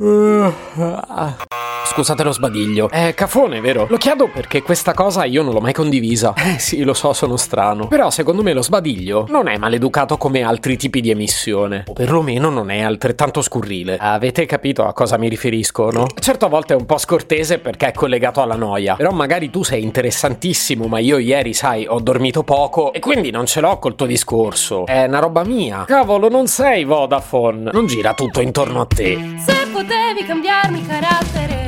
嗯啊。Scusate lo sbadiglio. È cafone, vero? Lo chiedo perché questa cosa io non l'ho mai condivisa. Eh sì, lo so, sono strano. Però secondo me lo sbadiglio non è maleducato come altri tipi di emissione. O perlomeno non è altrettanto scurrile. Avete capito a cosa mi riferisco, no? Certo a volte è un po' scortese perché è collegato alla noia. Però magari tu sei interessantissimo, ma io ieri, sai, ho dormito poco e quindi non ce l'ho col tuo discorso. È una roba mia. Cavolo, non sei Vodafone. Non gira tutto intorno a te. Se potevi cambiarmi carattere,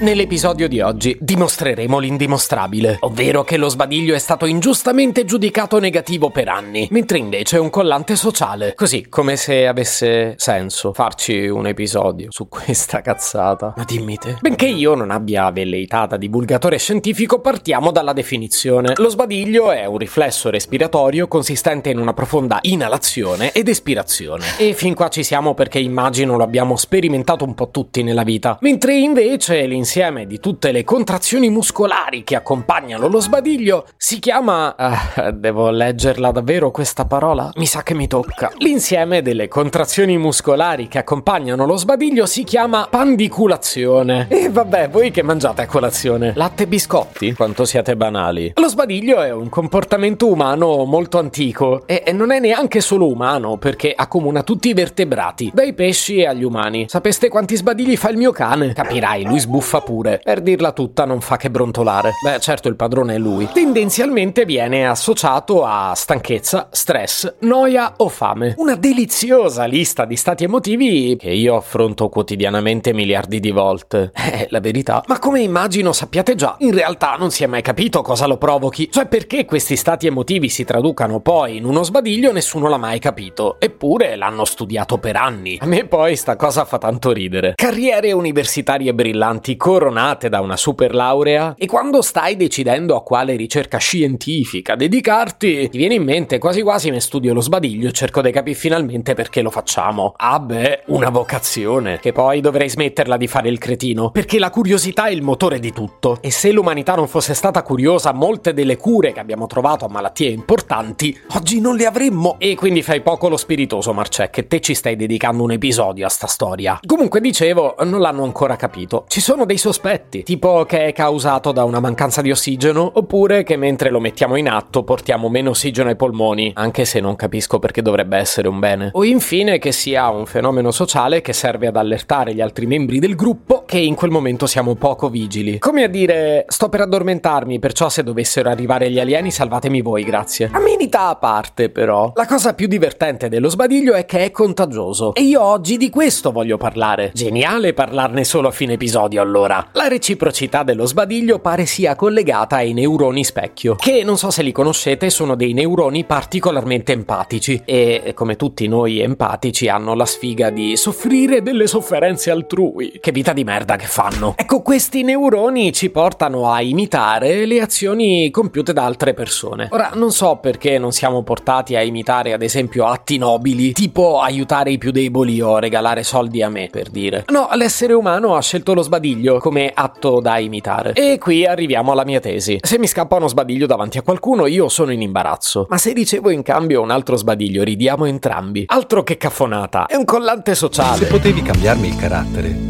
Nell'episodio di oggi dimostreremo l'indimostrabile, ovvero che lo sbadiglio è stato ingiustamente giudicato negativo per anni, mentre invece è un collante sociale. Così, come se avesse senso farci un episodio su questa cazzata. Ma dimmi te. Benché io non abbia velleità da divulgatore scientifico, partiamo dalla definizione. Lo sbadiglio è un riflesso respiratorio consistente in una profonda inalazione ed espirazione. E fin qua ci siamo perché immagino lo abbiamo sperimentato un po' tutti nella vita. Mentre invece l'insieme l'insieme di tutte le contrazioni muscolari che accompagnano lo sbadiglio si chiama... Uh, devo leggerla davvero questa parola? Mi sa che mi tocca. L'insieme delle contrazioni muscolari che accompagnano lo sbadiglio si chiama pandiculazione. E vabbè, voi che mangiate a colazione? Latte e biscotti? Quanto siete banali. Lo sbadiglio è un comportamento umano molto antico e, e non è neanche solo umano perché accomuna tutti i vertebrati, dai pesci agli umani. Sapeste quanti sbadigli fa il mio cane? Capirai, lui sbuffa pure. Per dirla tutta non fa che brontolare. Beh, certo il padrone è lui. Tendenzialmente viene associato a stanchezza, stress, noia o fame. Una deliziosa lista di stati emotivi che io affronto quotidianamente miliardi di volte. È la verità. Ma come immagino sappiate già, in realtà non si è mai capito cosa lo provochi. Cioè perché questi stati emotivi si traducano poi in uno sbadiglio nessuno l'ha mai capito. Eppure l'hanno studiato per anni. A me poi sta cosa fa tanto ridere. Carriere universitarie brillanti coronate da una super laurea e quando stai decidendo a quale ricerca scientifica dedicarti, ti viene in mente quasi quasi mi studio lo sbadiglio e cerco di capire finalmente perché lo facciamo. Ah beh, una vocazione, che poi dovrei smetterla di fare il cretino, perché la curiosità è il motore di tutto e se l'umanità non fosse stata curiosa, molte delle cure che abbiamo trovato a malattie importanti oggi non le avremmo. E quindi fai poco lo spiritoso, Marcè, che te ci stai dedicando un episodio a sta storia. Comunque dicevo, non l'hanno ancora capito. Ci sono dei sospetti, tipo che è causato da una mancanza di ossigeno, oppure che mentre lo mettiamo in atto portiamo meno ossigeno ai polmoni, anche se non capisco perché dovrebbe essere un bene. O infine che sia un fenomeno sociale che serve ad allertare gli altri membri del gruppo che in quel momento siamo poco vigili. Come a dire, sto per addormentarmi, perciò se dovessero arrivare gli alieni salvatemi voi, grazie. Amenità a parte, però, la cosa più divertente dello sbadiglio è che è contagioso. E io oggi di questo voglio parlare. Geniale parlarne solo a fine episodio, allora la reciprocità dello sbadiglio pare sia collegata ai neuroni specchio, che non so se li conoscete, sono dei neuroni particolarmente empatici e, come tutti noi empatici, hanno la sfiga di soffrire delle sofferenze altrui. Che vita di merda che fanno. Ecco, questi neuroni ci portano a imitare le azioni compiute da altre persone. Ora, non so perché non siamo portati a imitare, ad esempio, atti nobili, tipo aiutare i più deboli o regalare soldi a me, per dire. No, l'essere umano ha scelto lo sbadiglio come atto da imitare. E qui arriviamo alla mia tesi. Se mi scappa uno sbadiglio davanti a qualcuno, io sono in imbarazzo. Ma se ricevo in cambio un altro sbadiglio, ridiamo entrambi. Altro che caffonata, è un collante sociale. Se potevi cambiarmi il carattere,